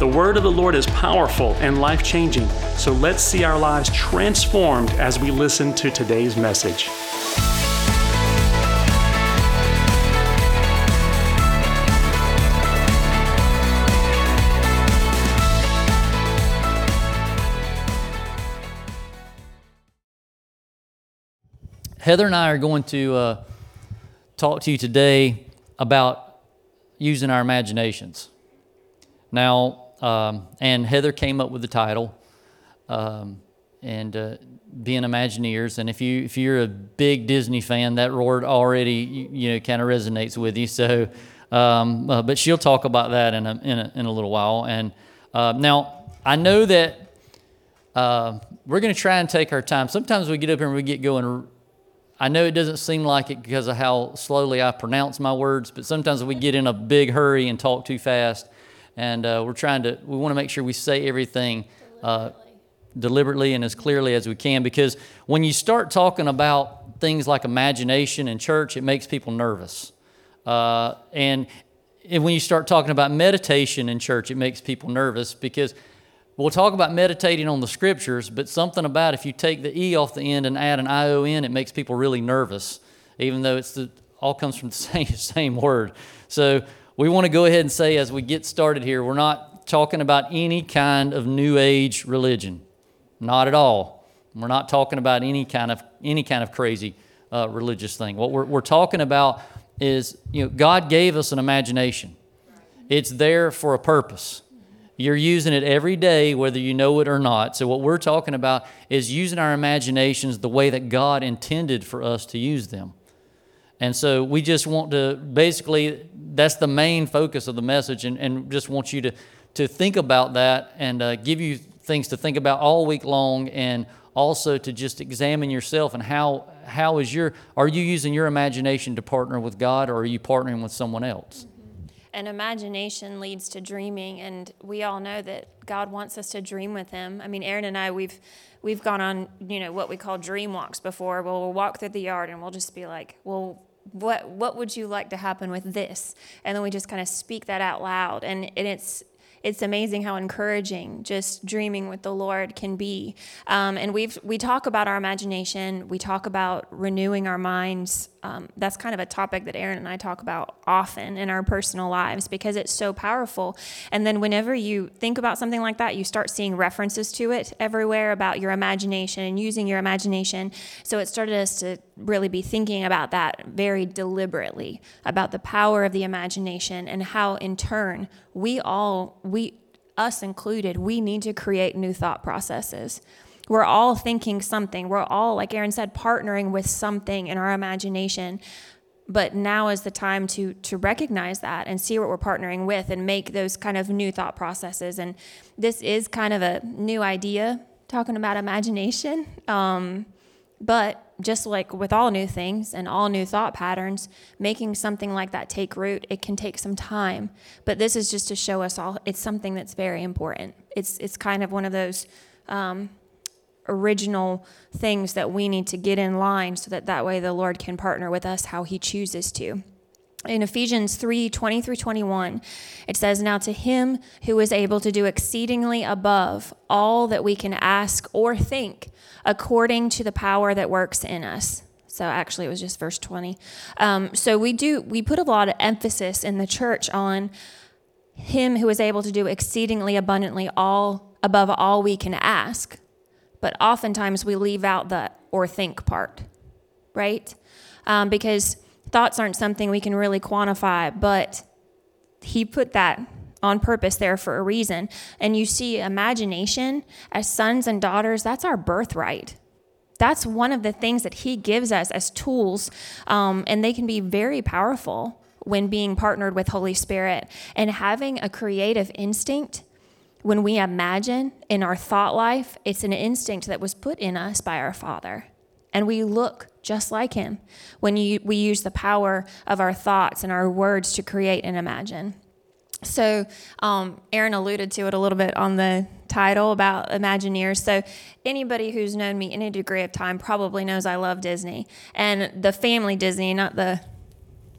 The word of the Lord is powerful and life changing, so let's see our lives transformed as we listen to today's message. Heather and I are going to uh, talk to you today about using our imaginations. Now, um, and Heather came up with the title, um, and uh, being Imagineers. And if you if you're a big Disney fan, that word already you, you know kind of resonates with you. So, um, uh, but she'll talk about that in a in a, in a little while. And uh, now I know that uh, we're going to try and take our time. Sometimes we get up here and we get going. I know it doesn't seem like it because of how slowly I pronounce my words, but sometimes we get in a big hurry and talk too fast and uh, we're trying to we want to make sure we say everything uh, deliberately and as clearly as we can because when you start talking about things like imagination in church it makes people nervous. Uh, and, and when you start talking about meditation in church it makes people nervous because we'll talk about meditating on the scriptures but something about if you take the e off the end and add an ion it makes people really nervous even though it's the all comes from the same same word. So we want to go ahead and say as we get started here, we're not talking about any kind of new age religion. Not at all. We're not talking about any kind of any kind of crazy uh, religious thing. What we're, we're talking about is, you know, God gave us an imagination. It's there for a purpose. You're using it every day, whether you know it or not. So, what we're talking about is using our imaginations the way that God intended for us to use them. And so we just want to basically, that's the main focus of the message, and, and just want you to, to think about that and uh, give you things to think about all week long, and also to just examine yourself and how, how is your, are you using your imagination to partner with God, or are you partnering with someone else? And imagination leads to dreaming, and we all know that God wants us to dream with Him. I mean, Aaron and I, we've we've gone on, you know, what we call dream walks before. Well, we'll walk through the yard and we'll just be like, well, what what would you like to happen with this and then we just kind of speak that out loud and, and it's it's amazing how encouraging just dreaming with the Lord can be. Um, and we've we talk about our imagination. We talk about renewing our minds. Um, that's kind of a topic that Aaron and I talk about often in our personal lives because it's so powerful. And then whenever you think about something like that, you start seeing references to it everywhere about your imagination and using your imagination. So it started us to really be thinking about that very deliberately about the power of the imagination and how in turn we all we us included we need to create new thought processes we're all thinking something we're all like aaron said partnering with something in our imagination but now is the time to to recognize that and see what we're partnering with and make those kind of new thought processes and this is kind of a new idea talking about imagination um, but just like with all new things and all new thought patterns, making something like that take root, it can take some time. But this is just to show us all it's something that's very important. It's it's kind of one of those um, original things that we need to get in line so that that way the Lord can partner with us how He chooses to. In Ephesians 3 20 through 21, it says, Now to him who is able to do exceedingly above all that we can ask or think, according to the power that works in us. So actually, it was just verse 20. Um, so we do, we put a lot of emphasis in the church on him who is able to do exceedingly abundantly all above all we can ask. But oftentimes we leave out the or think part, right? Um, because thoughts aren't something we can really quantify, but he put that on purpose there for a reason. And you see, imagination as sons and daughters, that's our birthright. That's one of the things that he gives us as tools, um, and they can be very powerful when being partnered with Holy Spirit. And having a creative instinct when we imagine in our thought life, it's an instinct that was put in us by our Father. and we look just like him when you, we use the power of our thoughts and our words to create and imagine. So, um, Aaron alluded to it a little bit on the title about Imagineers. So, anybody who's known me any degree of time probably knows I love Disney and the family Disney, not the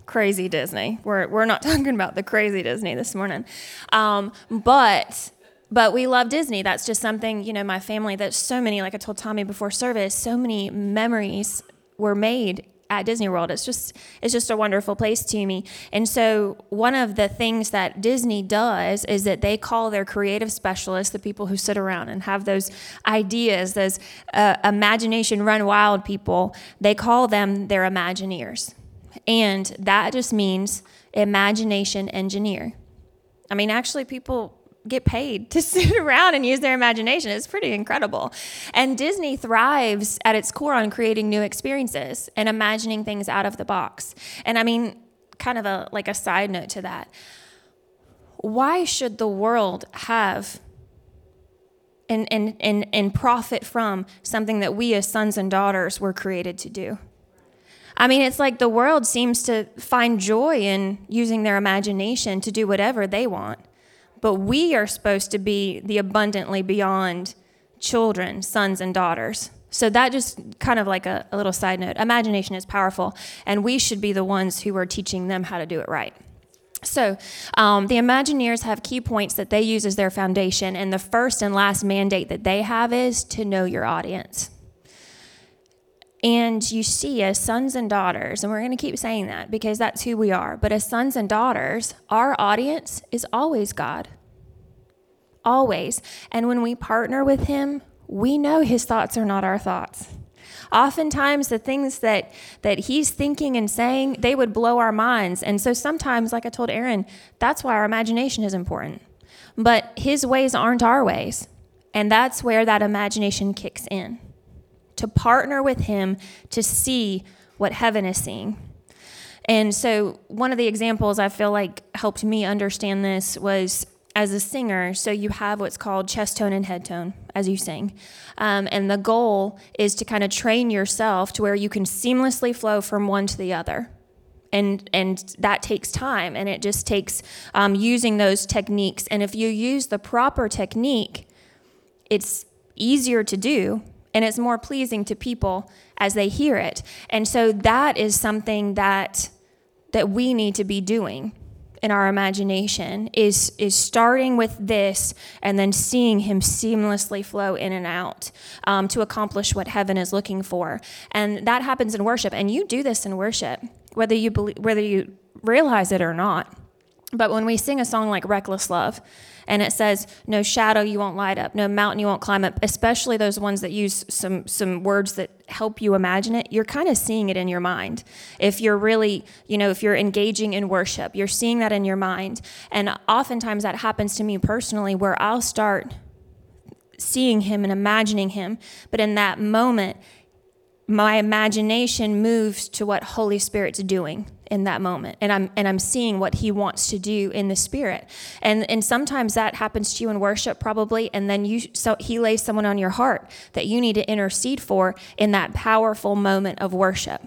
crazy Disney. We're, we're not talking about the crazy Disney this morning. Um, but but we love Disney. That's just something, you know, my family, that's so many, like I told Tommy before service, so many memories were made at Disney World. It's just it's just a wonderful place to me. And so one of the things that Disney does is that they call their creative specialists, the people who sit around and have those ideas, those uh, imagination run wild people, they call them their Imagineers. And that just means imagination engineer. I mean, actually people get paid to sit around and use their imagination. It's pretty incredible. And Disney thrives at its core on creating new experiences and imagining things out of the box. And I mean, kind of a like a side note to that. Why should the world have and, and, and, and profit from something that we as sons and daughters were created to do? I mean, it's like the world seems to find joy in using their imagination to do whatever they want but we are supposed to be the abundantly beyond children, sons and daughters. So that just kind of like a, a, little side note. Imagination is powerful, and we should be the ones who are teaching them how to do it right. So, um, the Imagineers have key points that they use as their foundation, and the first and last mandate that they have is to know your audience. And you see, as sons and daughters, and we're going to keep saying that because that's who we are, but as sons and daughters, our audience is always God. Always. And when we partner with Him, we know His thoughts are not our thoughts. Oftentimes, the things that, that He's thinking and saying, they would blow our minds. And so sometimes, like I told Aaron, that's why our imagination is important. But His ways aren't our ways. And that's where that imagination kicks in to partner with Him to see what heaven is seeing. And so, one of the examples I feel like helped me understand this was as a singer. So, you have what's called chest tone and head tone as you sing. Um, and the goal is to kind of train yourself to where you can seamlessly flow from one to the other. And, and that takes time and it just takes um, using those techniques. And if you use the proper technique, it's easier to do and it's more pleasing to people as they hear it. And so that is something that that we need to be doing in our imagination is is starting with this and then seeing him seamlessly flow in and out um, to accomplish what heaven is looking for. And that happens in worship. And you do this in worship whether you believe, whether you realize it or not but when we sing a song like reckless love and it says no shadow you won't light up no mountain you won't climb up especially those ones that use some some words that help you imagine it you're kind of seeing it in your mind. If you're really you know if you're engaging in worship you're seeing that in your mind. And oftentimes that happens to me personally where i'll start seeing him and imagining him but in that moment my imagination moves to what holy spirit's doing in that moment. And i'm and i'm seeing what he wants to do in the spirit. And and sometimes that happens to you in worship probably and then you so he lays someone on your heart that you need to intercede for in that powerful moment of worship.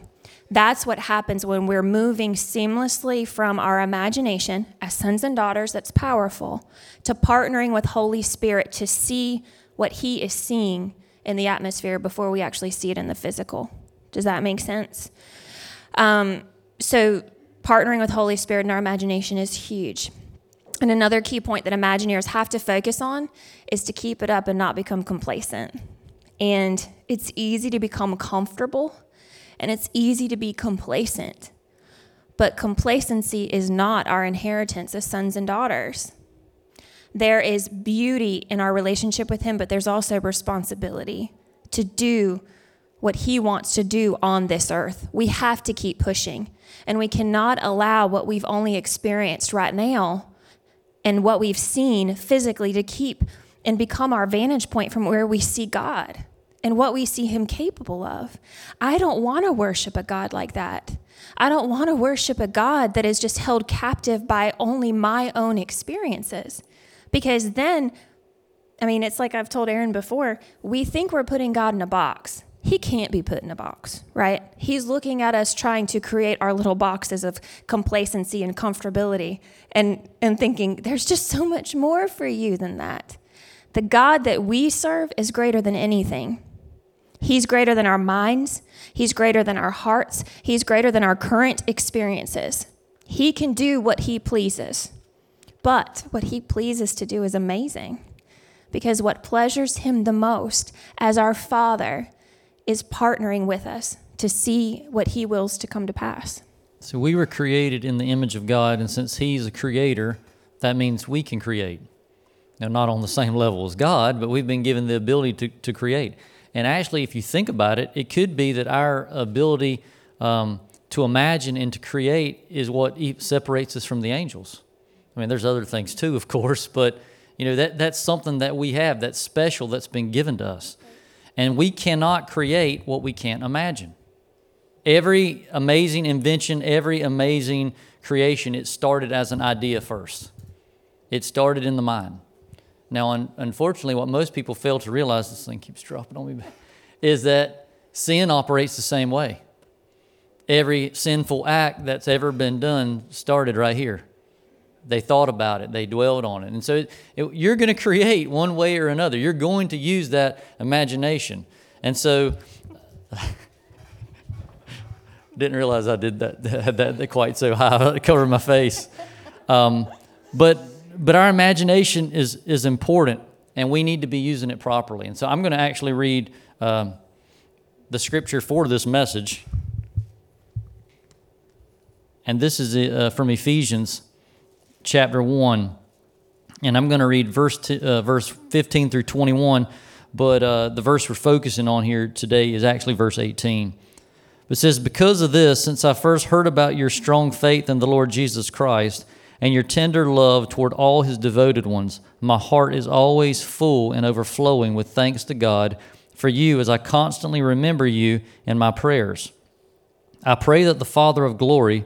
That's what happens when we're moving seamlessly from our imagination as sons and daughters that's powerful to partnering with holy spirit to see what he is seeing in the atmosphere before we actually see it in the physical. Does that make sense? Um, so partnering with Holy Spirit in our imagination is huge. And another key point that Imagineers have to focus on is to keep it up and not become complacent. And it's easy to become comfortable and it's easy to be complacent. But complacency is not our inheritance as sons and daughters. There is beauty in our relationship with Him, but there's also responsibility to do what He wants to do on this earth. We have to keep pushing. And we cannot allow what we've only experienced right now and what we've seen physically to keep and become our vantage point from where we see God and what we see Him capable of. I don't want to worship a God like that. I don't want to worship a God that is just held captive by only my own experiences. Because then, I mean, it's like I've told Aaron before, we think we're putting God in a box he can't be put in a box, right? He's looking at us trying to create our little boxes of complacency and comfortability and, and thinking, there's just so much more for you than that. The God that we serve is greater than anything. He's greater than our minds, He's greater than our hearts, He's greater than our current experiences. He can do what He pleases. But what He pleases to do is amazing because what pleasures Him the most as our Father is partnering with us to see what He wills to come to pass. So we were created in the image of God, and since He's a creator, that means we can create. Now, not on the same level as God, but we've been given the ability to, to create. And actually, if you think about it, it could be that our ability um, to imagine and to create is what separates us from the angels. I mean, there's other things too, of course, but you know that that's something that we have that's special that's been given to us. And we cannot create what we can't imagine. Every amazing invention, every amazing creation, it started as an idea first. It started in the mind. Now, un- unfortunately, what most people fail to realize, this thing keeps dropping on me, is that sin operates the same way. Every sinful act that's ever been done started right here. They thought about it, they dwelled on it. And so it, it, you're going to create one way or another. You're going to use that imagination. And so, didn't realize I did that, had that quite so high, cover my face. Um, but, but our imagination is, is important, and we need to be using it properly. And so I'm going to actually read um, the scripture for this message. And this is uh, from Ephesians chapter 1. And I'm going to read verse, t- uh, verse 15 through 21, but uh, the verse we're focusing on here today is actually verse 18. It says, Because of this, since I first heard about your strong faith in the Lord Jesus Christ and your tender love toward all his devoted ones, my heart is always full and overflowing with thanks to God for you as I constantly remember you in my prayers. I pray that the Father of glory,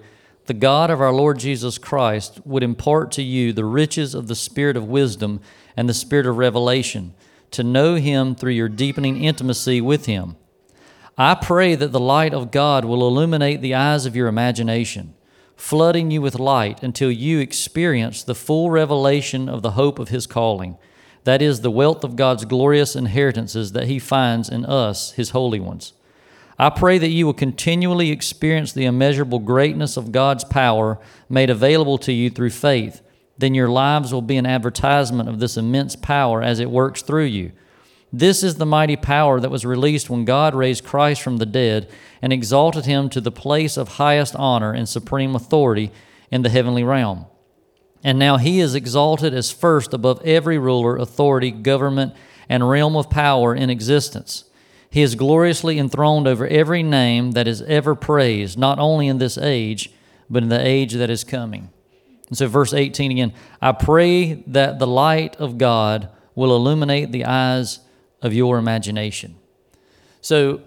the God of our Lord Jesus Christ would impart to you the riches of the Spirit of wisdom and the Spirit of revelation, to know Him through your deepening intimacy with Him. I pray that the light of God will illuminate the eyes of your imagination, flooding you with light until you experience the full revelation of the hope of His calling. That is, the wealth of God's glorious inheritances that He finds in us, His holy ones. I pray that you will continually experience the immeasurable greatness of God's power made available to you through faith. Then your lives will be an advertisement of this immense power as it works through you. This is the mighty power that was released when God raised Christ from the dead and exalted him to the place of highest honor and supreme authority in the heavenly realm. And now he is exalted as first above every ruler, authority, government, and realm of power in existence. He is gloriously enthroned over every name that is ever praised, not only in this age, but in the age that is coming. And so, verse 18 again I pray that the light of God will illuminate the eyes of your imagination. So,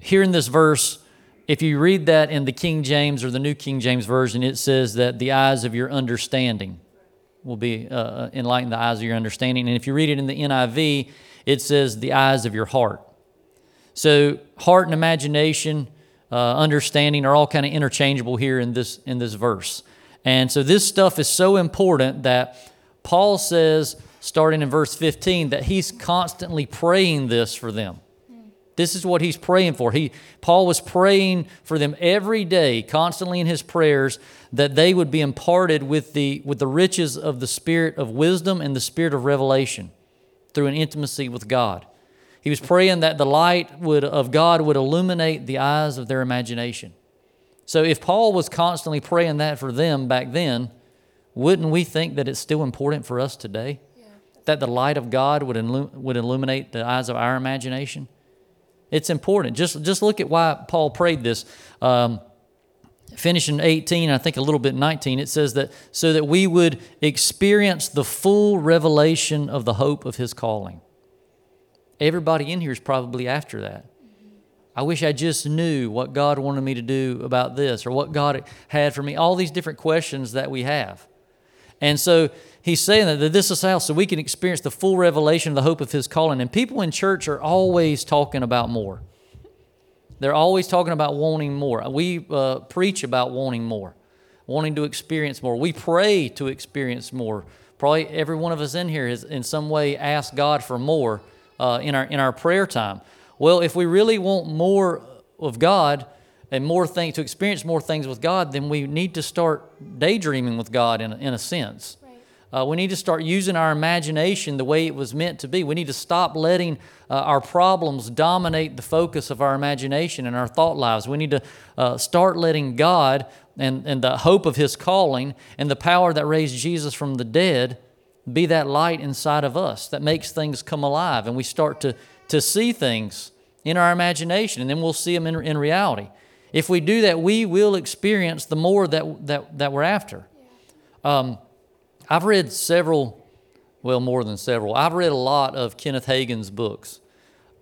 here in this verse, if you read that in the King James or the New King James Version, it says that the eyes of your understanding will be uh, enlighten the eyes of your understanding. And if you read it in the NIV, it says the eyes of your heart. So heart and imagination, uh, understanding are all kind of interchangeable here in this in this verse. And so this stuff is so important that Paul says, starting in verse 15, that he's constantly praying this for them. This is what he's praying for. He Paul was praying for them every day, constantly in his prayers, that they would be imparted with the with the riches of the spirit of wisdom and the spirit of revelation through an intimacy with God. He was praying that the light would, of God would illuminate the eyes of their imagination. So if Paul was constantly praying that for them back then, wouldn't we think that it's still important for us today? Yeah. That the light of God would, illu- would illuminate the eyes of our imagination? It's important. Just, just look at why Paul prayed this. Um, finishing 18, I think a little bit 19, it says that so that we would experience the full revelation of the hope of his calling. Everybody in here is probably after that. I wish I just knew what God wanted me to do about this or what God had for me. All these different questions that we have. And so he's saying that this is how so we can experience the full revelation of the hope of his calling. And people in church are always talking about more. They're always talking about wanting more. We uh, preach about wanting more, wanting to experience more. We pray to experience more. Probably every one of us in here has, in some way, asked God for more uh, in our in our prayer time. Well, if we really want more of God and more things to experience more things with God, then we need to start daydreaming with God in a, in a sense. Uh, we need to start using our imagination the way it was meant to be. We need to stop letting uh, our problems dominate the focus of our imagination and our thought lives. We need to uh, start letting God and, and the hope of His calling and the power that raised Jesus from the dead be that light inside of us that makes things come alive. And we start to, to see things in our imagination, and then we'll see them in, in reality. If we do that, we will experience the more that, that, that we're after. Um, I've read several, well, more than several. I've read a lot of Kenneth Hagin's books.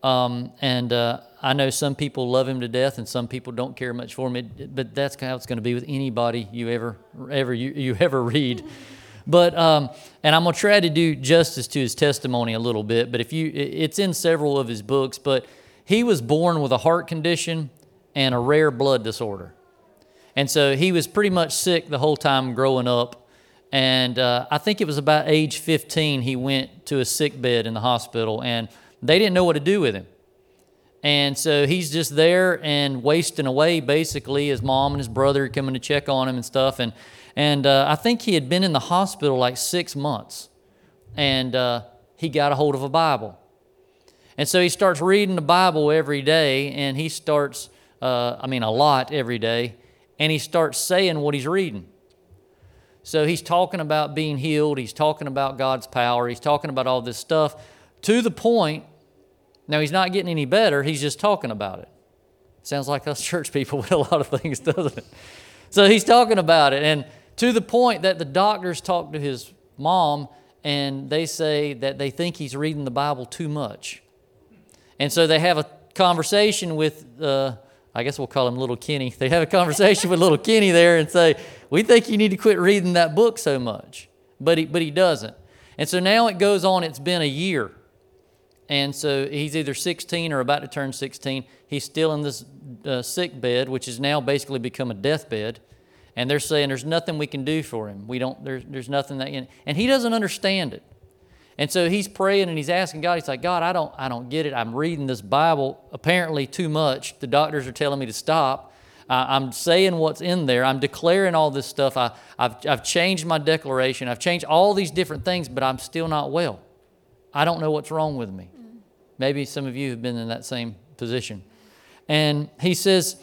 Um, and uh, I know some people love him to death, and some people don't care much for him. It, but that's how it's going to be with anybody you ever, ever you, you ever read. But um, and I'm gonna try to do justice to his testimony a little bit. But if you, it's in several of his books. But he was born with a heart condition and a rare blood disorder, and so he was pretty much sick the whole time growing up. And uh, I think it was about age 15 he went to a sick bed in the hospital, and they didn't know what to do with him. And so he's just there and wasting away, basically. His mom and his brother are coming to check on him and stuff. And, and uh, I think he had been in the hospital like six months. And uh, he got a hold of a Bible. And so he starts reading the Bible every day, and he starts, uh, I mean, a lot every day, and he starts saying what he's reading. So he's talking about being healed, he's talking about God's power, he's talking about all this stuff to the point. Now, he's not getting any better, he's just talking about it. Sounds like us church people with a lot of things, doesn't it? So he's talking about it, and to the point that the doctors talk to his mom and they say that they think he's reading the Bible too much. And so they have a conversation with, uh, I guess we'll call him Little Kenny. They have a conversation with Little Kenny there and say, We think you need to quit reading that book so much. But he, but he doesn't. And so now it goes on, it's been a year. And so he's either 16 or about to turn 16. He's still in this uh, sick bed, which has now basically become a deathbed. And they're saying there's nothing we can do for him. We don't, there's, there's nothing that, and he doesn't understand it. And so he's praying and he's asking God, he's like, God, I don't, I don't get it. I'm reading this Bible apparently too much. The doctors are telling me to stop. Uh, I'm saying what's in there. I'm declaring all this stuff. I, I've, I've changed my declaration. I've changed all these different things, but I'm still not well. I don't know what's wrong with me. Maybe some of you have been in that same position. And he says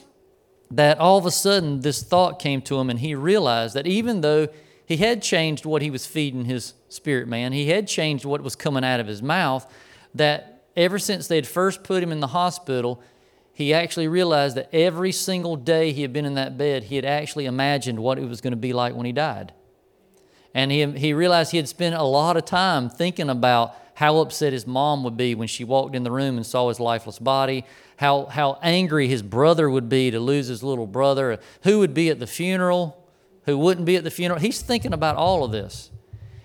that all of a sudden this thought came to him, and he realized that even though he had changed what he was feeding his spirit man. He had changed what was coming out of his mouth. That ever since they had first put him in the hospital, he actually realized that every single day he had been in that bed, he had actually imagined what it was going to be like when he died. And he, he realized he had spent a lot of time thinking about how upset his mom would be when she walked in the room and saw his lifeless body, how, how angry his brother would be to lose his little brother, who would be at the funeral, who wouldn't be at the funeral. He's thinking about all of this.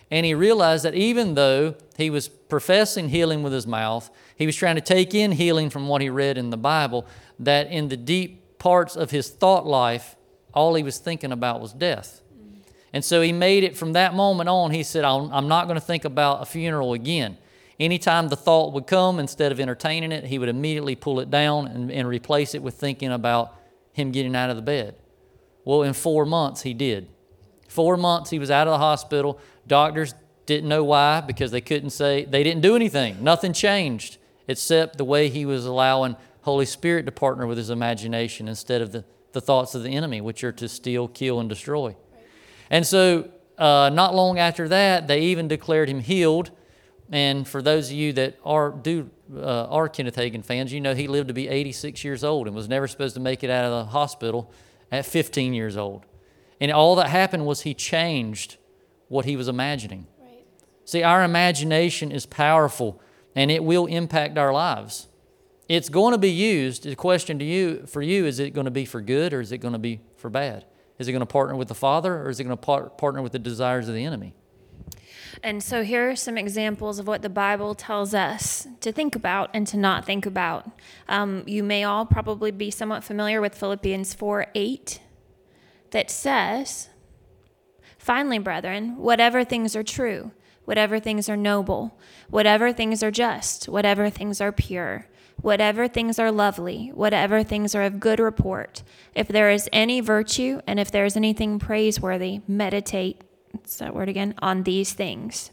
And he realized that even though he was professing healing with his mouth, he was trying to take in healing from what he read in the Bible, that in the deep parts of his thought life, all he was thinking about was death. And so he made it from that moment on, he said, I'm not going to think about a funeral again. Anytime the thought would come, instead of entertaining it, he would immediately pull it down and, and replace it with thinking about him getting out of the bed. Well, in four months, he did. Four months, he was out of the hospital. Doctors didn't know why because they couldn't say, they didn't do anything. Nothing changed except the way he was allowing Holy Spirit to partner with his imagination instead of the, the thoughts of the enemy, which are to steal, kill, and destroy. And so, uh, not long after that, they even declared him healed. And for those of you that are do uh, are Kenneth Hagin fans, you know he lived to be 86 years old and was never supposed to make it out of the hospital at 15 years old. And all that happened was he changed what he was imagining. Right. See, our imagination is powerful and it will impact our lives. It's going to be used. The question to you for you is it going to be for good or is it going to be for bad? Is it going to partner with the Father or is it going to par- partner with the desires of the enemy? And so here are some examples of what the Bible tells us to think about and to not think about. Um, you may all probably be somewhat familiar with Philippians 4 8, that says, Finally, brethren, whatever things are true, whatever things are noble, whatever things are just, whatever things are pure, whatever things are lovely, whatever things are of good report, if there is any virtue and if there is anything praiseworthy, meditate what's that word again? On these things.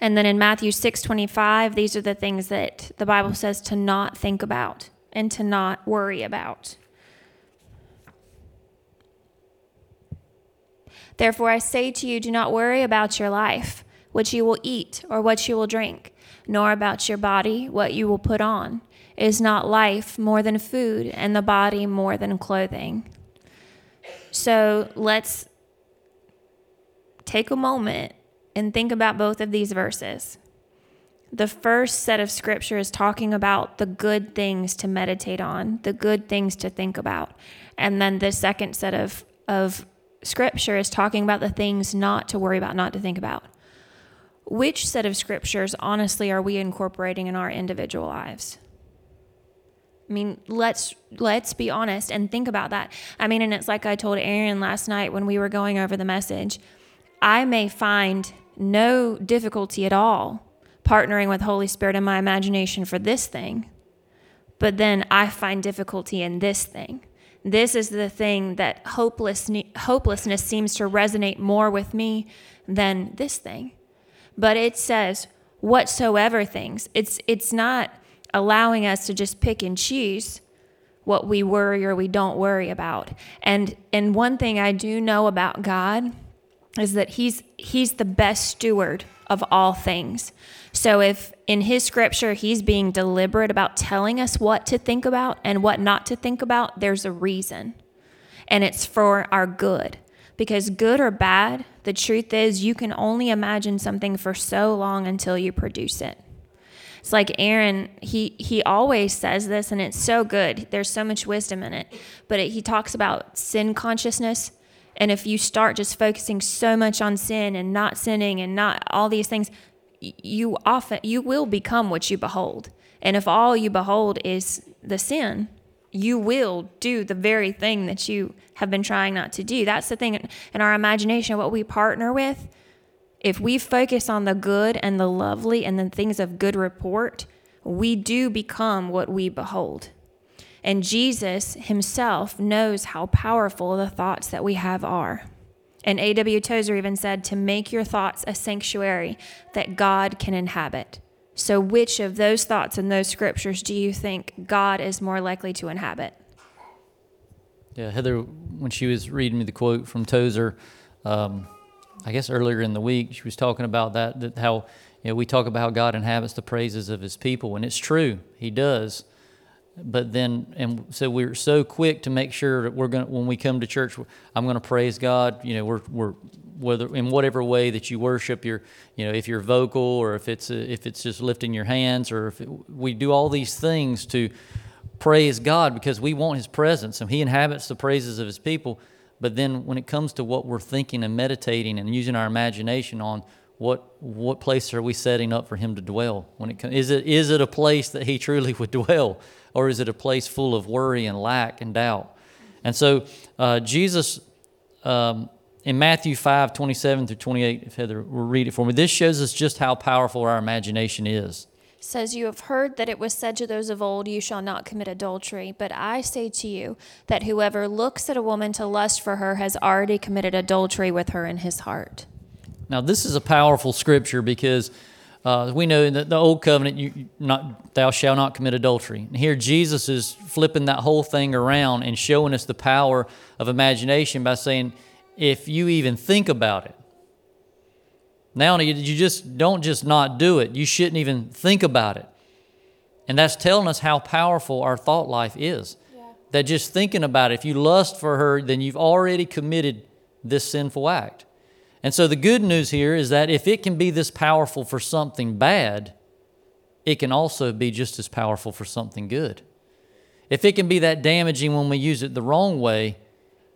And then in Matthew 6:25, these are the things that the Bible says to not think about and to not worry about. Therefore I say to you, do not worry about your life, what you will eat or what you will drink, nor about your body, what you will put on. Is not life more than food, and the body more than clothing? So let's take a moment and think about both of these verses. The first set of scripture is talking about the good things to meditate on, the good things to think about. And then the second set of, of scripture is talking about the things not to worry about, not to think about. Which set of scriptures, honestly, are we incorporating in our individual lives? I mean, let's let's be honest and think about that. I mean, and it's like I told Aaron last night when we were going over the message. I may find no difficulty at all partnering with Holy Spirit in my imagination for this thing, but then I find difficulty in this thing. This is the thing that hopeless, hopelessness seems to resonate more with me than this thing. But it says whatsoever things. It's it's not allowing us to just pick and choose what we worry or we don't worry about. And and one thing I do know about God is that he's he's the best steward of all things. So if in his scripture he's being deliberate about telling us what to think about and what not to think about, there's a reason. And it's for our good. Because good or bad, the truth is you can only imagine something for so long until you produce it. It's like Aaron, he he always says this and it's so good. There's so much wisdom in it. But it, he talks about sin consciousness and if you start just focusing so much on sin and not sinning and not all these things, you often you will become what you behold. And if all you behold is the sin, you will do the very thing that you have been trying not to do. That's the thing in our imagination, what we partner with. If we focus on the good and the lovely and the things of good report, we do become what we behold. And Jesus himself knows how powerful the thoughts that we have are. And A.W. Tozer even said to make your thoughts a sanctuary that God can inhabit. So, which of those thoughts and those scriptures do you think God is more likely to inhabit? Yeah, Heather, when she was reading me the quote from Tozer, um, I guess earlier in the week, she was talking about that, that how you know, we talk about how God inhabits the praises of his people, and it's true, he does but then and so we're so quick to make sure that we're going to when we come to church i'm going to praise god you know we're we're whether in whatever way that you worship your you know if you're vocal or if it's a, if it's just lifting your hands or if it, we do all these things to praise god because we want his presence and he inhabits the praises of his people. But then when it comes to what we're thinking and meditating and using our imagination on what what place are we setting up for him to dwell? When it is it is it a place that he truly would dwell or is it a place full of worry and lack and doubt? And so uh, Jesus, um, in Matthew 5, 27 through 28, if Heather will read it for me, this shows us just how powerful our imagination is. Says, You have heard that it was said to those of old, You shall not commit adultery. But I say to you that whoever looks at a woman to lust for her has already committed adultery with her in his heart. Now, this is a powerful scripture because uh, we know in the, the old covenant, you not thou shalt not commit adultery. And here Jesus is flipping that whole thing around and showing us the power of imagination by saying, if you even think about it, now you just don't just not do it. You shouldn't even think about it. And that's telling us how powerful our thought life is. Yeah. That just thinking about it, if you lust for her, then you've already committed this sinful act. And so the good news here is that if it can be this powerful for something bad, it can also be just as powerful for something good. If it can be that damaging when we use it the wrong way,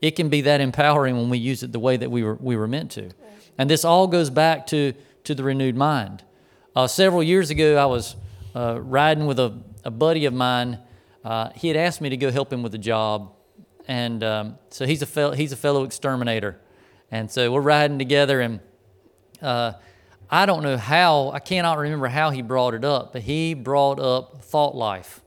it can be that empowering when we use it the way that we were, we were meant to. And this all goes back to, to the renewed mind. Uh, several years ago, I was uh, riding with a, a buddy of mine. Uh, he had asked me to go help him with a job. And um, so he's a, fel- he's a fellow exterminator. And so we're riding together, and uh, I don't know how, I cannot remember how he brought it up, but he brought up thought life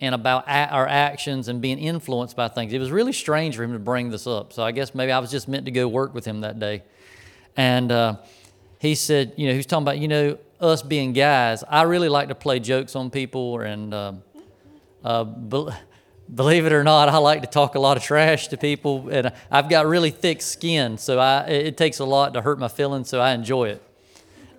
and about our actions and being influenced by things. It was really strange for him to bring this up. So I guess maybe I was just meant to go work with him that day. And uh, he said, you know, he was talking about, you know, us being guys. I really like to play jokes on people, and uh, uh, believe it or not, I like to talk a lot of trash to people. And I've got really thick skin, so I, it takes a lot to hurt my feelings, so I enjoy it.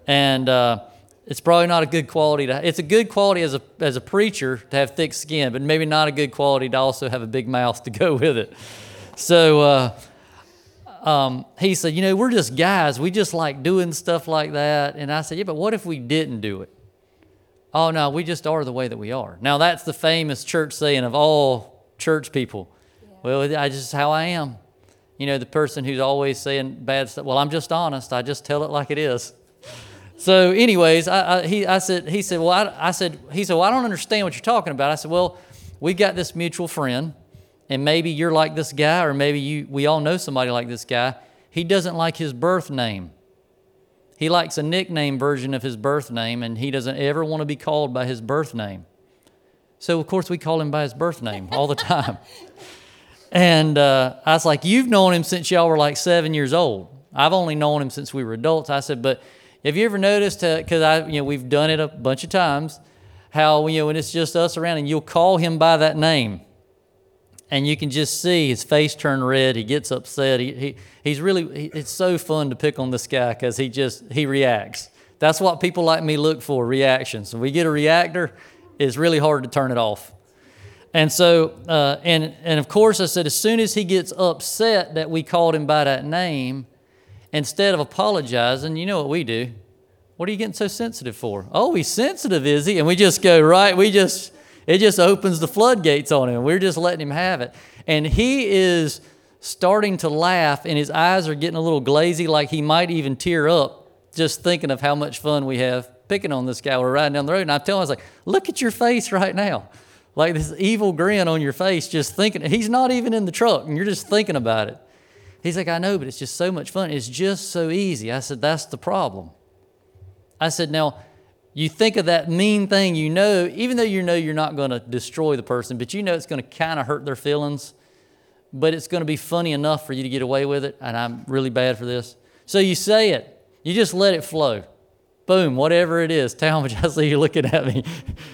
And uh, it's probably not a good quality to. It's a good quality as a as a preacher to have thick skin, but maybe not a good quality to also have a big mouth to go with it. So uh, um, he said, you know, we're just guys. We just like doing stuff like that. And I said, yeah, but what if we didn't do it? Oh no, we just are the way that we are. Now that's the famous church saying of all church people. Well, I just how I am. You know, the person who's always saying bad stuff. Well, I'm just honest. I just tell it like it is. So, anyways, I, I, he, I said, he said, well, I, I said, he said, well, I don't understand what you're talking about. I said, well, we got this mutual friend, and maybe you're like this guy, or maybe you, we all know somebody like this guy. He doesn't like his birth name. He likes a nickname version of his birth name, and he doesn't ever want to be called by his birth name. So, of course, we call him by his birth name all the time. and uh, I was like, You've known him since y'all were like seven years old. I've only known him since we were adults. I said, But have you ever noticed, because I, you know, we've done it a bunch of times, how, you know, when it's just us around and you'll call him by that name and you can just see his face turn red. He gets upset. He, he, he's really, he, it's so fun to pick on this guy because he just, he reacts. That's what people like me look for, reactions. When we get a reactor, it's really hard to turn it off. And so, uh, and, and of course, I said, as soon as he gets upset that we called him by that name, instead of apologizing, you know what we do? What are you getting so sensitive for? Oh, he's sensitive, is he? And we just go, right? We just, it just opens the floodgates on him. We're just letting him have it. And he is starting to laugh, and his eyes are getting a little glazy, like he might even tear up just thinking of how much fun we have picking on this guy. We're riding down the road, and I tell him, I was like, look at your face right now. Like this evil grin on your face, just thinking. He's not even in the truck, and you're just thinking about it. He's like, I know, but it's just so much fun. It's just so easy. I said, That's the problem. I said, Now, you think of that mean thing you know, even though you know you're not going to destroy the person, but you know it's going to kind of hurt their feelings, but it's going to be funny enough for you to get away with it. And I'm really bad for this. So you say it, you just let it flow. Boom, whatever it is. Talmadge, I see you looking at me.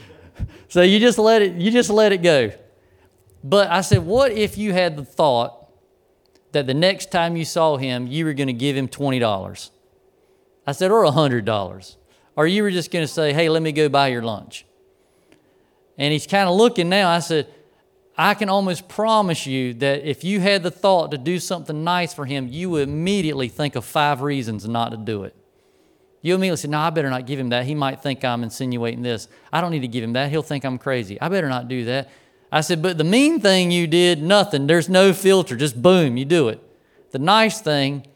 so you just let it, you just let it go. But I said, what if you had the thought that the next time you saw him, you were going to give him $20. I said, or $100. Or you were just going to say, hey, let me go buy your lunch. And he's kind of looking now. I said, I can almost promise you that if you had the thought to do something nice for him, you would immediately think of five reasons not to do it. You immediately say, No, I better not give him that. He might think I'm insinuating this. I don't need to give him that. He'll think I'm crazy. I better not do that. I said, But the mean thing you did, nothing. There's no filter. Just boom, you do it. The nice thing,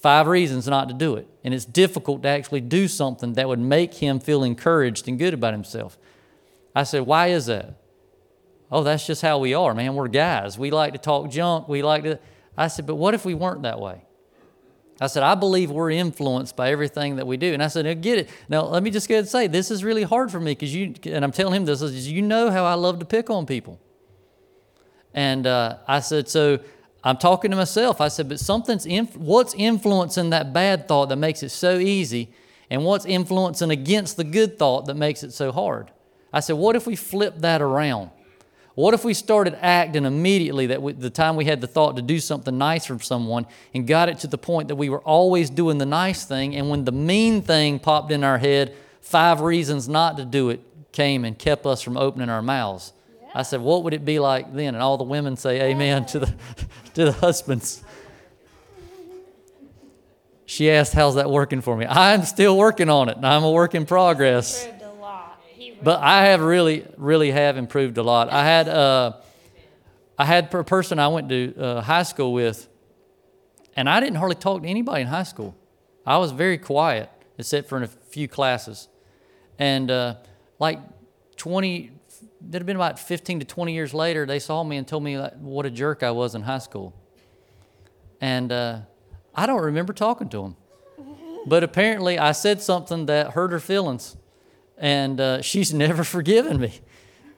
five reasons not to do it. And it's difficult to actually do something that would make him feel encouraged and good about himself. I said, Why is that? Oh, that's just how we are, man. We're guys. We like to talk junk. We like to. I said, But what if we weren't that way? I said, I believe we're influenced by everything that we do. And I said, now get it. Now, let me just go ahead and say, this is really hard for me because you, and I'm telling him this, is you know how I love to pick on people. And uh, I said, so I'm talking to myself. I said, but something's, what's influencing that bad thought that makes it so easy? And what's influencing against the good thought that makes it so hard? I said, what if we flip that around? What if we started acting immediately that we, the time we had the thought to do something nice for someone and got it to the point that we were always doing the nice thing, and when the mean thing popped in our head, five reasons not to do it came and kept us from opening our mouths? I said, what would it be like then? And all the women say amen to the, to the husbands. She asked, How's that working for me? I'm still working on it. I'm a work in progress but I have really, really have improved a lot. I had, uh, I had a person I went to uh, high school with, and I didn't hardly talk to anybody in high school. I was very quiet, except for in a few classes. And uh, like 20, that had been about 15 to 20 years later, they saw me and told me what a jerk I was in high school. And uh, I don't remember talking to them. But apparently, I said something that hurt her feelings, and uh, she's never forgiven me.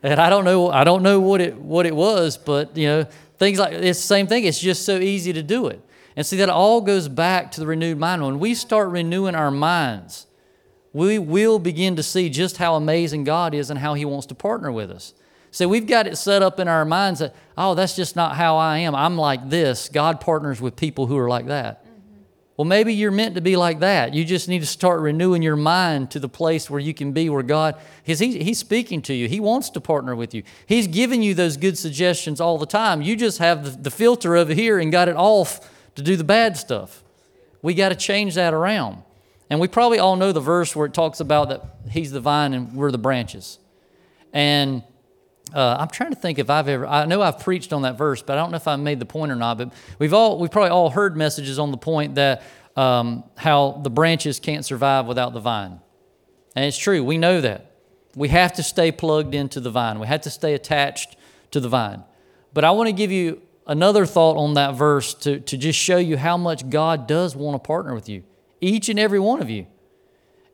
And I don't know, I don't know what it what it was, but you know, things like it's the same thing. It's just so easy to do it. And see, that all goes back to the renewed mind. When we start renewing our minds, we will begin to see just how amazing God is and how He wants to partner with us. So we've got it set up in our minds that, oh, that's just not how I am. I'm like this. God partners with people who are like that. Mm-hmm. Well, maybe you're meant to be like that. You just need to start renewing your mind to the place where you can be where God, because he, He's speaking to you. He wants to partner with you. He's giving you those good suggestions all the time. You just have the, the filter over here and got it off to do the bad stuff. We got to change that around. And we probably all know the verse where it talks about that He's the vine and we're the branches. And uh, I'm trying to think if I've ever. I know I've preached on that verse, but I don't know if I made the point or not. But we've all we've probably all heard messages on the point that um, how the branches can't survive without the vine, and it's true. We know that we have to stay plugged into the vine. We have to stay attached to the vine. But I want to give you another thought on that verse to to just show you how much God does want to partner with you, each and every one of you,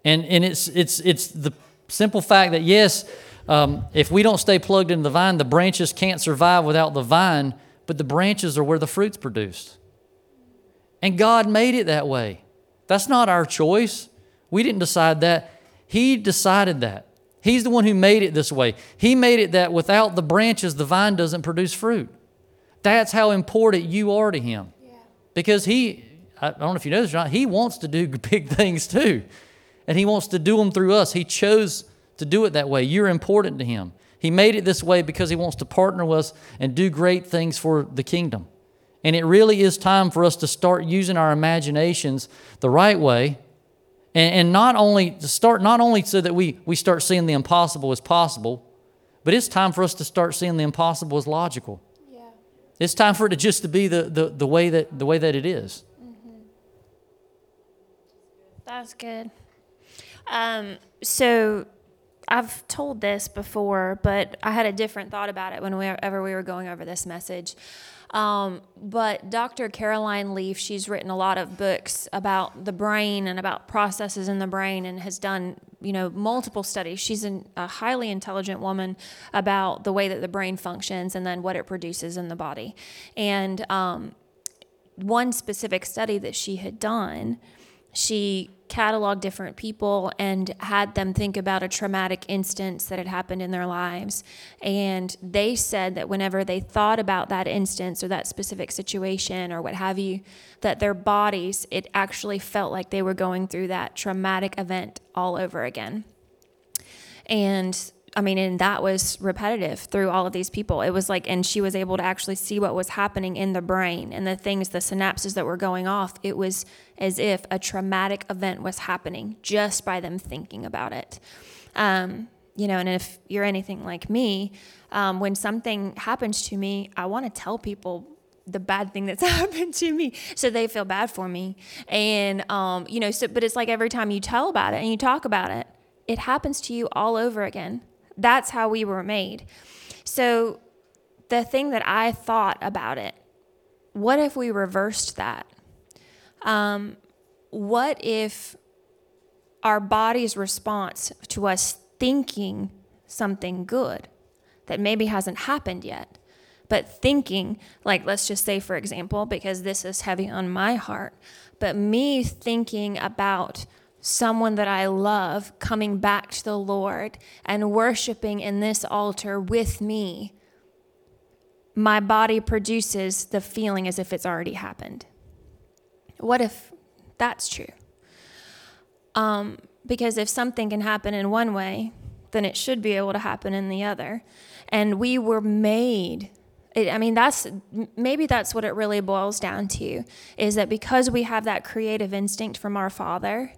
and and it's it's it's the simple fact that yes um, if we don't stay plugged into the vine, the branches can't survive without the vine, but the branches are where the fruit's produced. And God made it that way. That's not our choice. We didn't decide that. He decided that. He's the one who made it this way. He made it that without the branches, the vine doesn't produce fruit. That's how important you are to Him. Yeah. Because He, I don't know if you know this or not, He wants to do big things too. And He wants to do them through us. He chose to do it that way. You're important to Him. He made it this way because He wants to partner with us and do great things for the kingdom. And it really is time for us to start using our imaginations the right way. And, and not only to start, not only so that we, we start seeing the impossible as possible, but it's time for us to start seeing the impossible as logical. Yeah. It's time for it to just to be the, the, the, way, that, the way that it is. That's good. Um, so I've told this before, but I had a different thought about it whenever we were going over this message. Um, but Dr. Caroline Leaf, she's written a lot of books about the brain and about processes in the brain and has done, you know, multiple studies. She's an, a highly intelligent woman about the way that the brain functions and then what it produces in the body. And um, one specific study that she had done, she cataloged different people and had them think about a traumatic instance that had happened in their lives. And they said that whenever they thought about that instance or that specific situation or what have you, that their bodies, it actually felt like they were going through that traumatic event all over again. And I mean, and that was repetitive through all of these people. It was like, and she was able to actually see what was happening in the brain and the things, the synapses that were going off. It was as if a traumatic event was happening just by them thinking about it. Um, you know, and if you're anything like me, um, when something happens to me, I want to tell people the bad thing that's happened to me so they feel bad for me and um, you know so but it's like every time you tell about it and you talk about it it happens to you all over again that's how we were made. So, the thing that I thought about it, what if we reversed that? Um, what if our body's response to us thinking something good that maybe hasn't happened yet, but thinking, like, let's just say, for example, because this is heavy on my heart, but me thinking about someone that I love coming back to the Lord and worshiping in this altar with me, my body produces the feeling as if it's already happened. What if that's true? Um, because if something can happen in one way, then it should be able to happen in the other. And we were made I mean, that's maybe that's what it really boils down to is that because we have that creative instinct from our Father,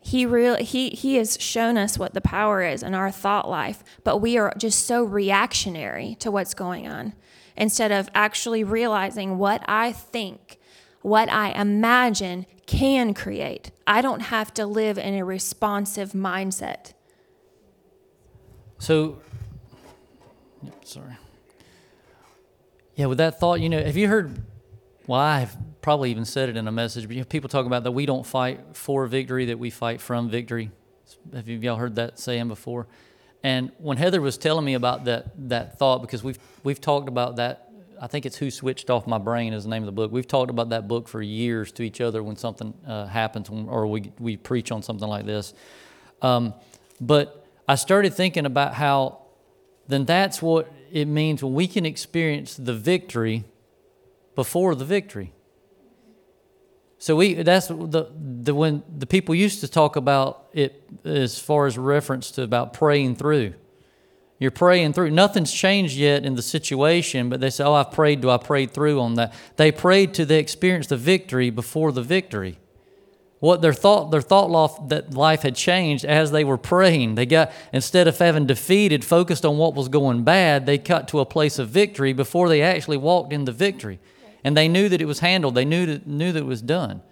he really he he has shown us what the power is in our thought life but we are just so reactionary to what's going on instead of actually realizing what i think what I imagine can create. I don't have to live in a responsive mindset. So, yep, sorry. Yeah, with that thought, you know, have you heard? Well, I've probably even said it in a message, but you people talk about that we don't fight for victory, that we fight from victory. Have y'all heard that saying before? And when Heather was telling me about that that thought, because we've we've talked about that. I think it's "Who Switched Off My Brain" is the name of the book. We've talked about that book for years to each other when something uh, happens, or we we preach on something like this. Um, but I started thinking about how then that's what it means when we can experience the victory before the victory. So we that's the the when the people used to talk about it as far as reference to about praying through. You're praying through. Nothing's changed yet in the situation, but they say, "Oh, I've prayed. Do I prayed through on that?" They prayed to they experience the victory before the victory what their thought their thought life that life had changed as they were praying they got instead of having defeated focused on what was going bad they cut to a place of victory before they actually walked in the victory and they knew that it was handled they knew that knew that it was done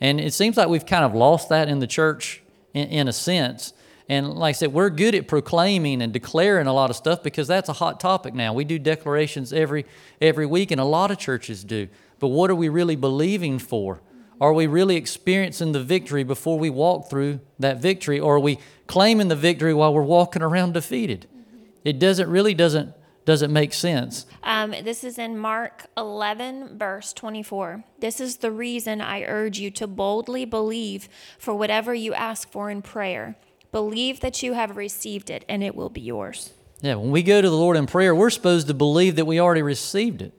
and it seems like we've kind of lost that in the church in, in a sense and like I said, we're good at proclaiming and declaring a lot of stuff because that's a hot topic now. We do declarations every every week, and a lot of churches do. But what are we really believing for? Are we really experiencing the victory before we walk through that victory? Or are we claiming the victory while we're walking around defeated? It doesn't really doesn't doesn't make sense. Um, this is in Mark 11, verse 24. This is the reason I urge you to boldly believe for whatever you ask for in prayer. Believe that you have received it and it will be yours. Yeah, when we go to the Lord in prayer, we're supposed to believe that we already received it.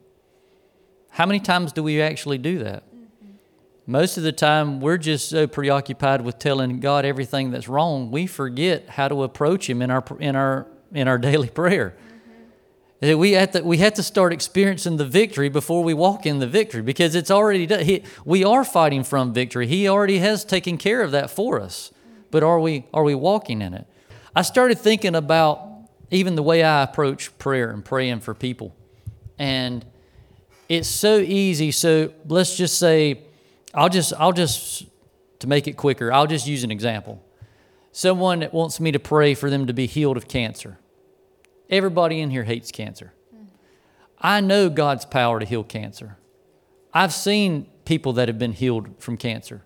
How many times do we actually do that? Most of the time, we're just so preoccupied with telling God everything that's wrong, we forget how to approach Him in our in our in our daily prayer. Mm-hmm. We have to we to start experiencing the victory before we walk in the victory because it's already done. He, we are fighting from victory. He already has taken care of that for us. But are we are we walking in it? I started thinking about even the way I approach prayer and praying for people, and it's so easy. So let's just say I'll just, I'll just, to make it quicker, I'll just use an example. Someone that wants me to pray for them to be healed of cancer. Everybody in here hates cancer. I know God's power to heal cancer. I've seen people that have been healed from cancer.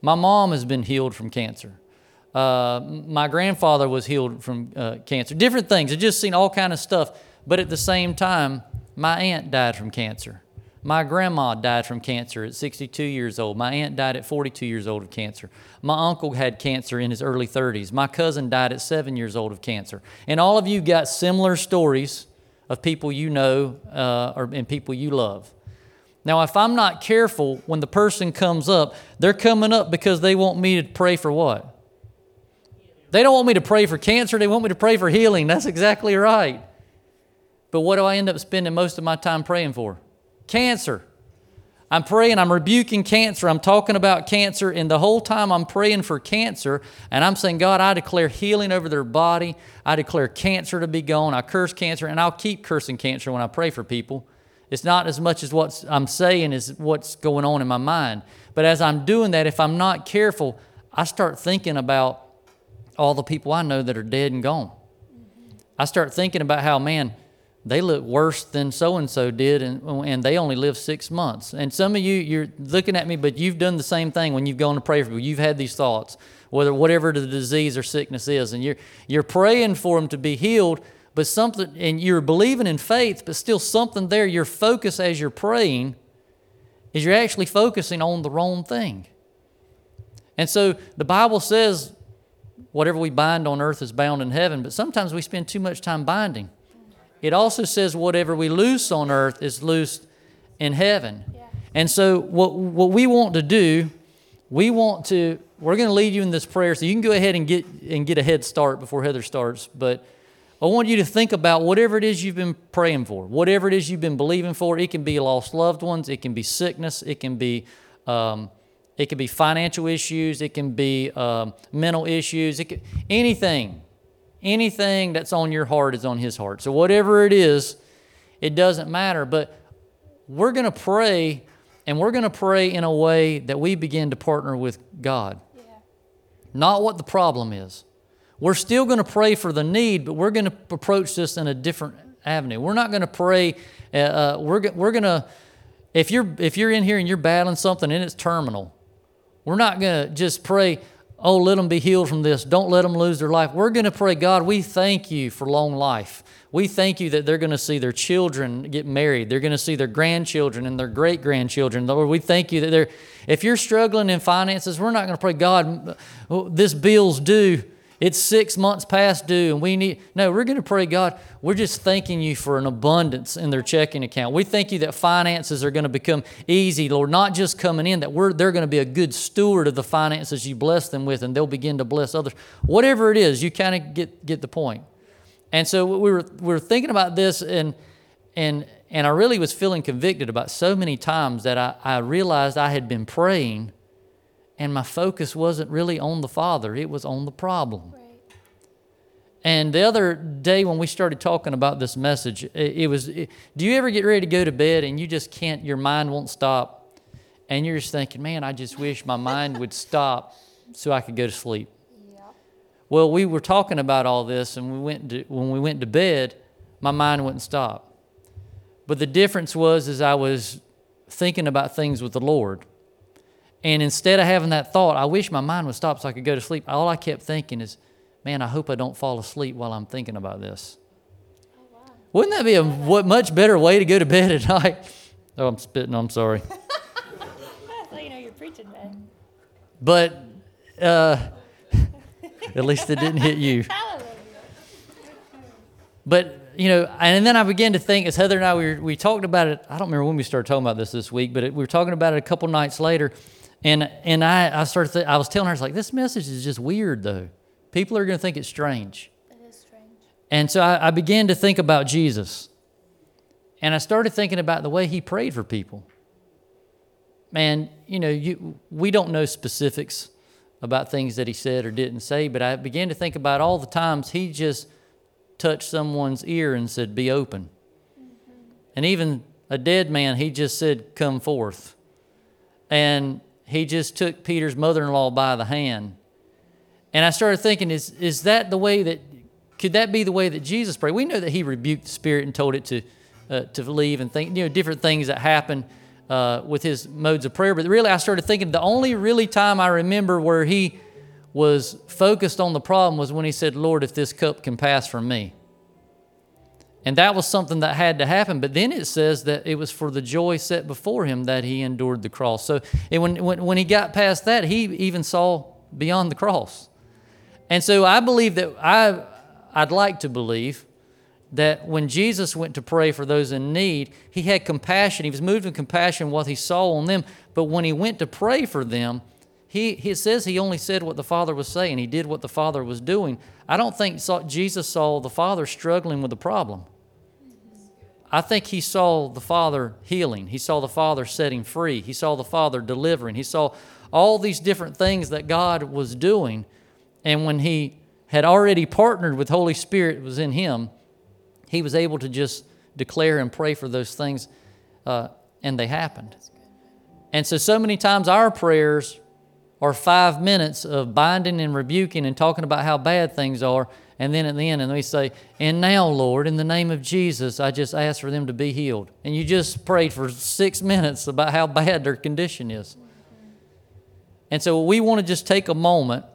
My mom has been healed from cancer. Uh, my grandfather was healed from uh, cancer. Different things. I've just seen all kind of stuff. But at the same time, my aunt died from cancer. My grandma died from cancer at 62 years old. My aunt died at 42 years old of cancer. My uncle had cancer in his early 30s. My cousin died at seven years old of cancer. And all of you got similar stories of people you know uh, or, and people you love. Now, if I'm not careful, when the person comes up, they're coming up because they want me to pray for what? They don't want me to pray for cancer, they want me to pray for healing. That's exactly right. But what do I end up spending most of my time praying for? Cancer. I'm praying, I'm rebuking cancer, I'm talking about cancer, and the whole time I'm praying for cancer, and I'm saying, God, I declare healing over their body. I declare cancer to be gone. I curse cancer, and I'll keep cursing cancer when I pray for people. It's not as much as what I'm saying is what's going on in my mind. But as I'm doing that, if I'm not careful, I start thinking about all the people I know that are dead and gone. I start thinking about how, man, they look worse than so and so did, and, and they only live six months. And some of you, you're looking at me, but you've done the same thing when you've gone to pray for people. You've had these thoughts, whether whatever the disease or sickness is, and you're you're praying for them to be healed, but something, and you're believing in faith, but still something there. Your focus as you're praying is you're actually focusing on the wrong thing. And so the Bible says, whatever we bind on earth is bound in heaven, but sometimes we spend too much time binding. It also says whatever we loose on earth is loosed in heaven. Yeah. And so what what we want to do, we want to we're going to lead you in this prayer so you can go ahead and get and get a head start before Heather starts, but I want you to think about whatever it is you've been praying for, whatever it is you've been believing for. It can be lost loved ones, it can be sickness, it can be um, it can be financial issues, it can be um, mental issues, it can, anything Anything that's on your heart is on His heart. So, whatever it is, it doesn't matter. But we're going to pray and we're going to pray in a way that we begin to partner with God. Not what the problem is. We're still going to pray for the need, but we're going to approach this in a different avenue. We're not going to pray. Uh, uh, we're we're going to if you're if you're in here and you're battling something and it's terminal, we're not going to just pray. Oh, let them be healed from this. Don't let them lose their life. We're going to pray, God, we thank you for long life. We thank you that they're going to see their children get married. They're going to see their grandchildren and their great grandchildren. Lord, we thank you that they're, if you're struggling in finances, we're not going to pray, God, this bill's due. It's six months past due, and we need. No, we're going to pray, God, we're just thanking you for an abundance in their checking account. We thank you that finances are going to become easy, Lord, not just coming in, that we're, they're going to be a good steward of the finances you bless them with, and they'll begin to bless others. Whatever it is, you kind of get, get the point. And so we were, we were thinking about this, and, and, and I really was feeling convicted about so many times that I, I realized I had been praying and my focus wasn't really on the Father, it was on the problem. Right. And the other day when we started talking about this message, it, it was it, do you ever get ready to go to bed and you just can't, your mind won't stop? And you're just thinking, man, I just wish my mind would stop so I could go to sleep. Well, we were talking about all this, and we went to, when we went to bed, my mind wouldn't stop. But the difference was, is I was thinking about things with the Lord. And instead of having that thought, I wish my mind would stop so I could go to sleep, all I kept thinking is, man, I hope I don't fall asleep while I'm thinking about this. Wouldn't that be a what, much better way to go to bed at night? Oh, I'm spitting, I'm sorry. Thought you know you're preaching, man. But uh, at least it didn't hit you. But you know, and then I began to think as Heather and I we, were, we talked about it. I don't remember when we started talking about this this week, but it, we were talking about it a couple nights later, and and I I started th- I was telling her I was like this message is just weird though. People are going to think it's strange. It is strange. And so I, I began to think about Jesus, and I started thinking about the way he prayed for people. Man, you know, you we don't know specifics about things that he said or didn't say, but I began to think about all the times he just touched someone's ear and said, Be open. Mm-hmm. And even a dead man, he just said, Come forth. And he just took Peter's mother in law by the hand. And I started thinking, is, is that the way that, could that be the way that Jesus prayed? We know that he rebuked the spirit and told it to, uh, to leave and think, you know, different things that happen uh, with his modes of prayer. But really, I started thinking the only really time I remember where he was focused on the problem was when he said, Lord, if this cup can pass from me. And that was something that had to happen. But then it says that it was for the joy set before him that he endured the cross. So when, when, when he got past that, he even saw beyond the cross. And so I believe that I, I'd like to believe that when Jesus went to pray for those in need, he had compassion. He was moved with compassion what he saw on them. But when he went to pray for them, he, he says he only said what the Father was saying. He did what the Father was doing. I don't think Jesus saw the Father struggling with the problem. I think he saw the Father healing. He saw the Father setting free. He saw the Father delivering. He saw all these different things that God was doing. And when he had already partnered with Holy Spirit was in him, he was able to just declare and pray for those things, uh, and they happened. And so, so many times our prayers are five minutes of binding and rebuking and talking about how bad things are, and then at the end, and we say, And now, Lord, in the name of Jesus, I just ask for them to be healed. And you just prayed for six minutes about how bad their condition is. And so we want to just take a moment,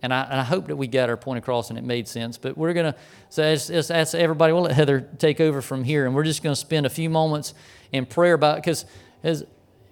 and I, and I hope that we got our point across and it made sense. But we're going to so ask everybody, we'll let Heather take over from here, and we're just going to spend a few moments in prayer about because as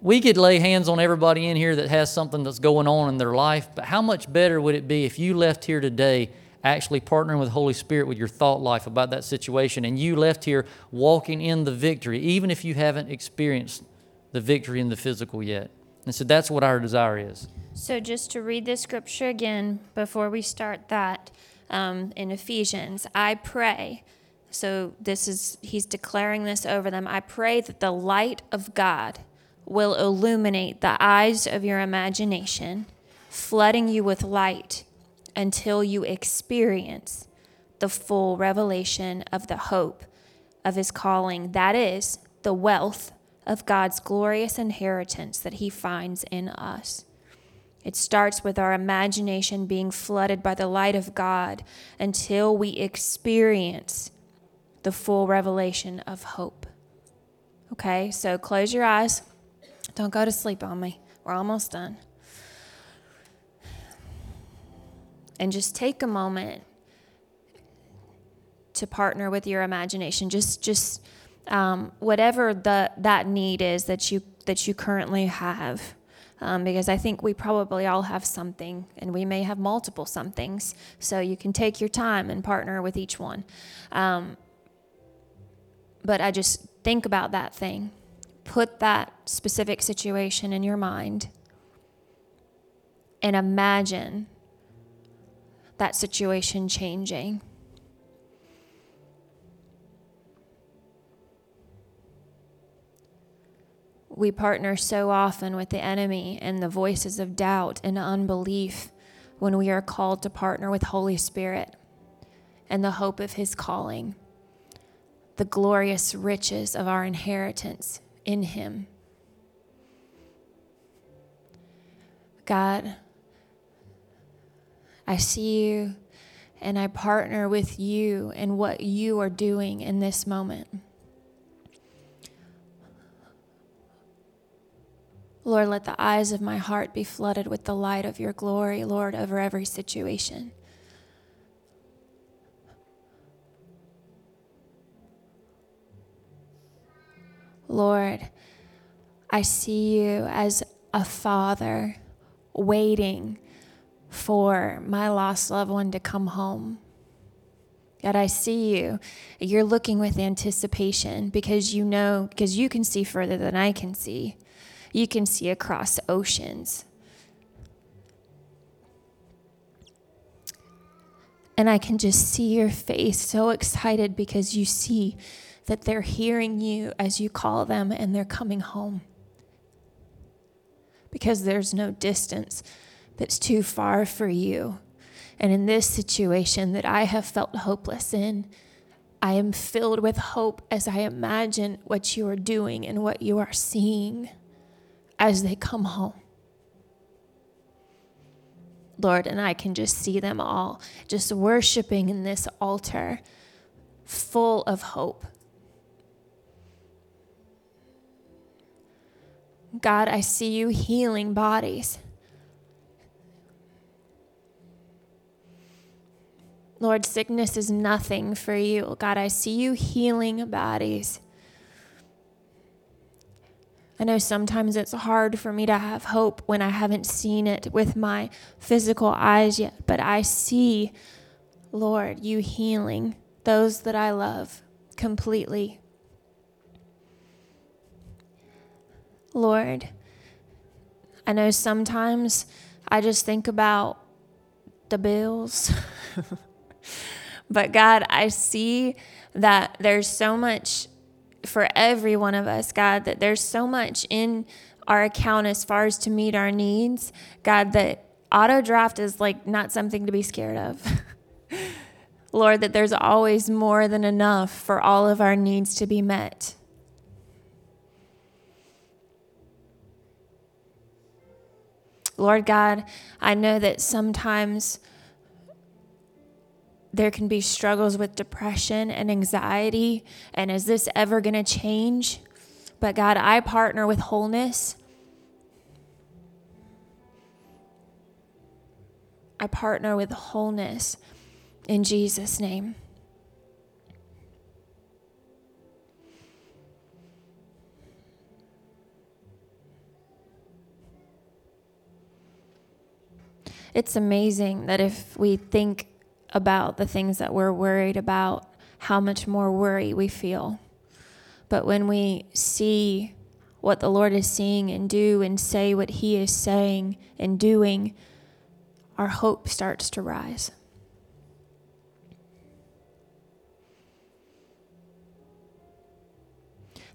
we could lay hands on everybody in here that has something that's going on in their life, but how much better would it be if you left here today actually partnering with Holy Spirit with your thought life about that situation and you left here walking in the victory, even if you haven't experienced the victory in the physical yet? And so that's what our desire is. So, just to read the scripture again before we start that um, in Ephesians, I pray. So, this is, he's declaring this over them. I pray that the light of God will illuminate the eyes of your imagination, flooding you with light until you experience the full revelation of the hope of his calling. That is the wealth of God's glorious inheritance that He finds in us. It starts with our imagination being flooded by the light of God until we experience the full revelation of hope. Okay, so close your eyes. Don't go to sleep on me. We're almost done. And just take a moment to partner with your imagination. Just, just um, whatever the that need is that you that you currently have um, because I think we probably all have something, and we may have multiple somethings. So you can take your time and partner with each one. Um, but I just think about that thing, put that specific situation in your mind, and imagine that situation changing. We partner so often with the enemy and the voices of doubt and unbelief when we are called to partner with Holy Spirit and the hope of his calling, the glorious riches of our inheritance in him. God, I see you and I partner with you in what you are doing in this moment. Lord, let the eyes of my heart be flooded with the light of your glory, Lord, over every situation. Lord, I see you as a father waiting for my lost loved one to come home. God, I see you. You're looking with anticipation because you know, because you can see further than I can see you can see across oceans. And I can just see your face so excited because you see that they're hearing you as you call them and they're coming home. Because there's no distance that's too far for you. And in this situation that I have felt hopeless in, I am filled with hope as I imagine what you are doing and what you are seeing as they come home. Lord, and I can just see them all just worshiping in this altar full of hope. God, I see you healing bodies. Lord, sickness is nothing for you. God, I see you healing bodies. I know sometimes it's hard for me to have hope when I haven't seen it with my physical eyes yet, but I see, Lord, you healing those that I love completely. Lord, I know sometimes I just think about the bills. but God, I see that there's so much for every one of us, God, that there's so much in our account as far as to meet our needs, God, that auto draft is like not something to be scared of. Lord, that there's always more than enough for all of our needs to be met. Lord God, I know that sometimes there can be struggles with depression and anxiety. And is this ever going to change? But God, I partner with wholeness. I partner with wholeness in Jesus' name. It's amazing that if we think about the things that we're worried about, how much more worry we feel. But when we see what the Lord is seeing and do and say what He is saying and doing, our hope starts to rise.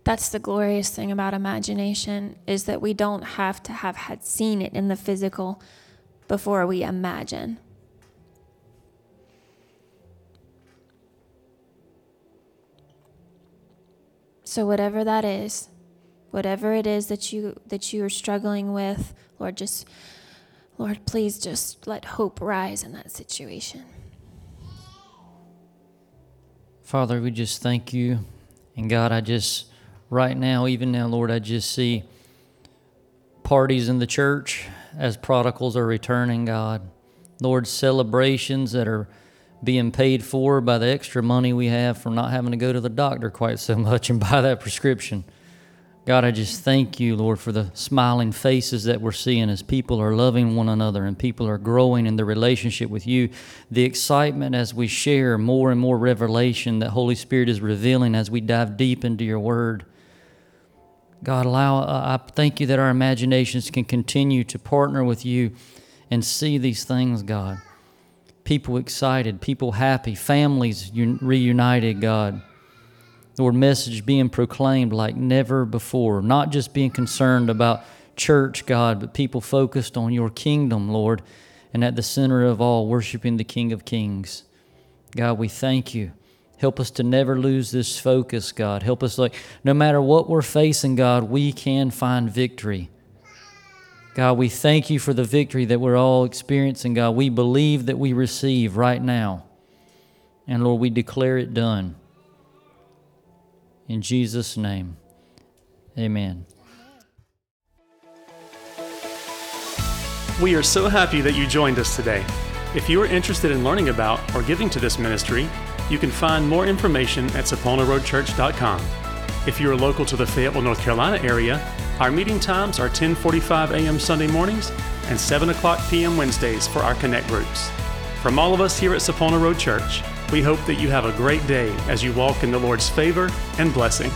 That's the glorious thing about imagination is that we don't have to have had seen it in the physical before we imagine. So, whatever that is, whatever it is that you that you are struggling with, Lord, just Lord, please just let hope rise in that situation. Father, we just thank you. And God, I just, right now, even now, Lord, I just see parties in the church as prodigals are returning, God. Lord, celebrations that are being paid for by the extra money we have from not having to go to the doctor quite so much and buy that prescription. God, I just thank you, Lord, for the smiling faces that we're seeing as people are loving one another and people are growing in their relationship with you. The excitement as we share more and more revelation that Holy Spirit is revealing as we dive deep into your word. God, allow, uh, I thank you that our imaginations can continue to partner with you and see these things, God. People excited, people happy, families un- reunited, God. Lord, message being proclaimed like never before, not just being concerned about church, God, but people focused on your kingdom, Lord, and at the center of all, worshiping the King of Kings. God, we thank you. Help us to never lose this focus, God. Help us, like, no matter what we're facing, God, we can find victory. God, we thank you for the victory that we're all experiencing, God. We believe that we receive right now. And Lord, we declare it done. In Jesus' name, amen. We are so happy that you joined us today. If you are interested in learning about or giving to this ministry, you can find more information at saponaroadchurch.com. If you are local to the Fayetteville, North Carolina area, our meeting times are 10:45 a.m. Sunday mornings and 7 o'clock p.m. Wednesdays for our connect groups. From all of us here at Sapona Road Church, we hope that you have a great day as you walk in the Lord's favor and blessing.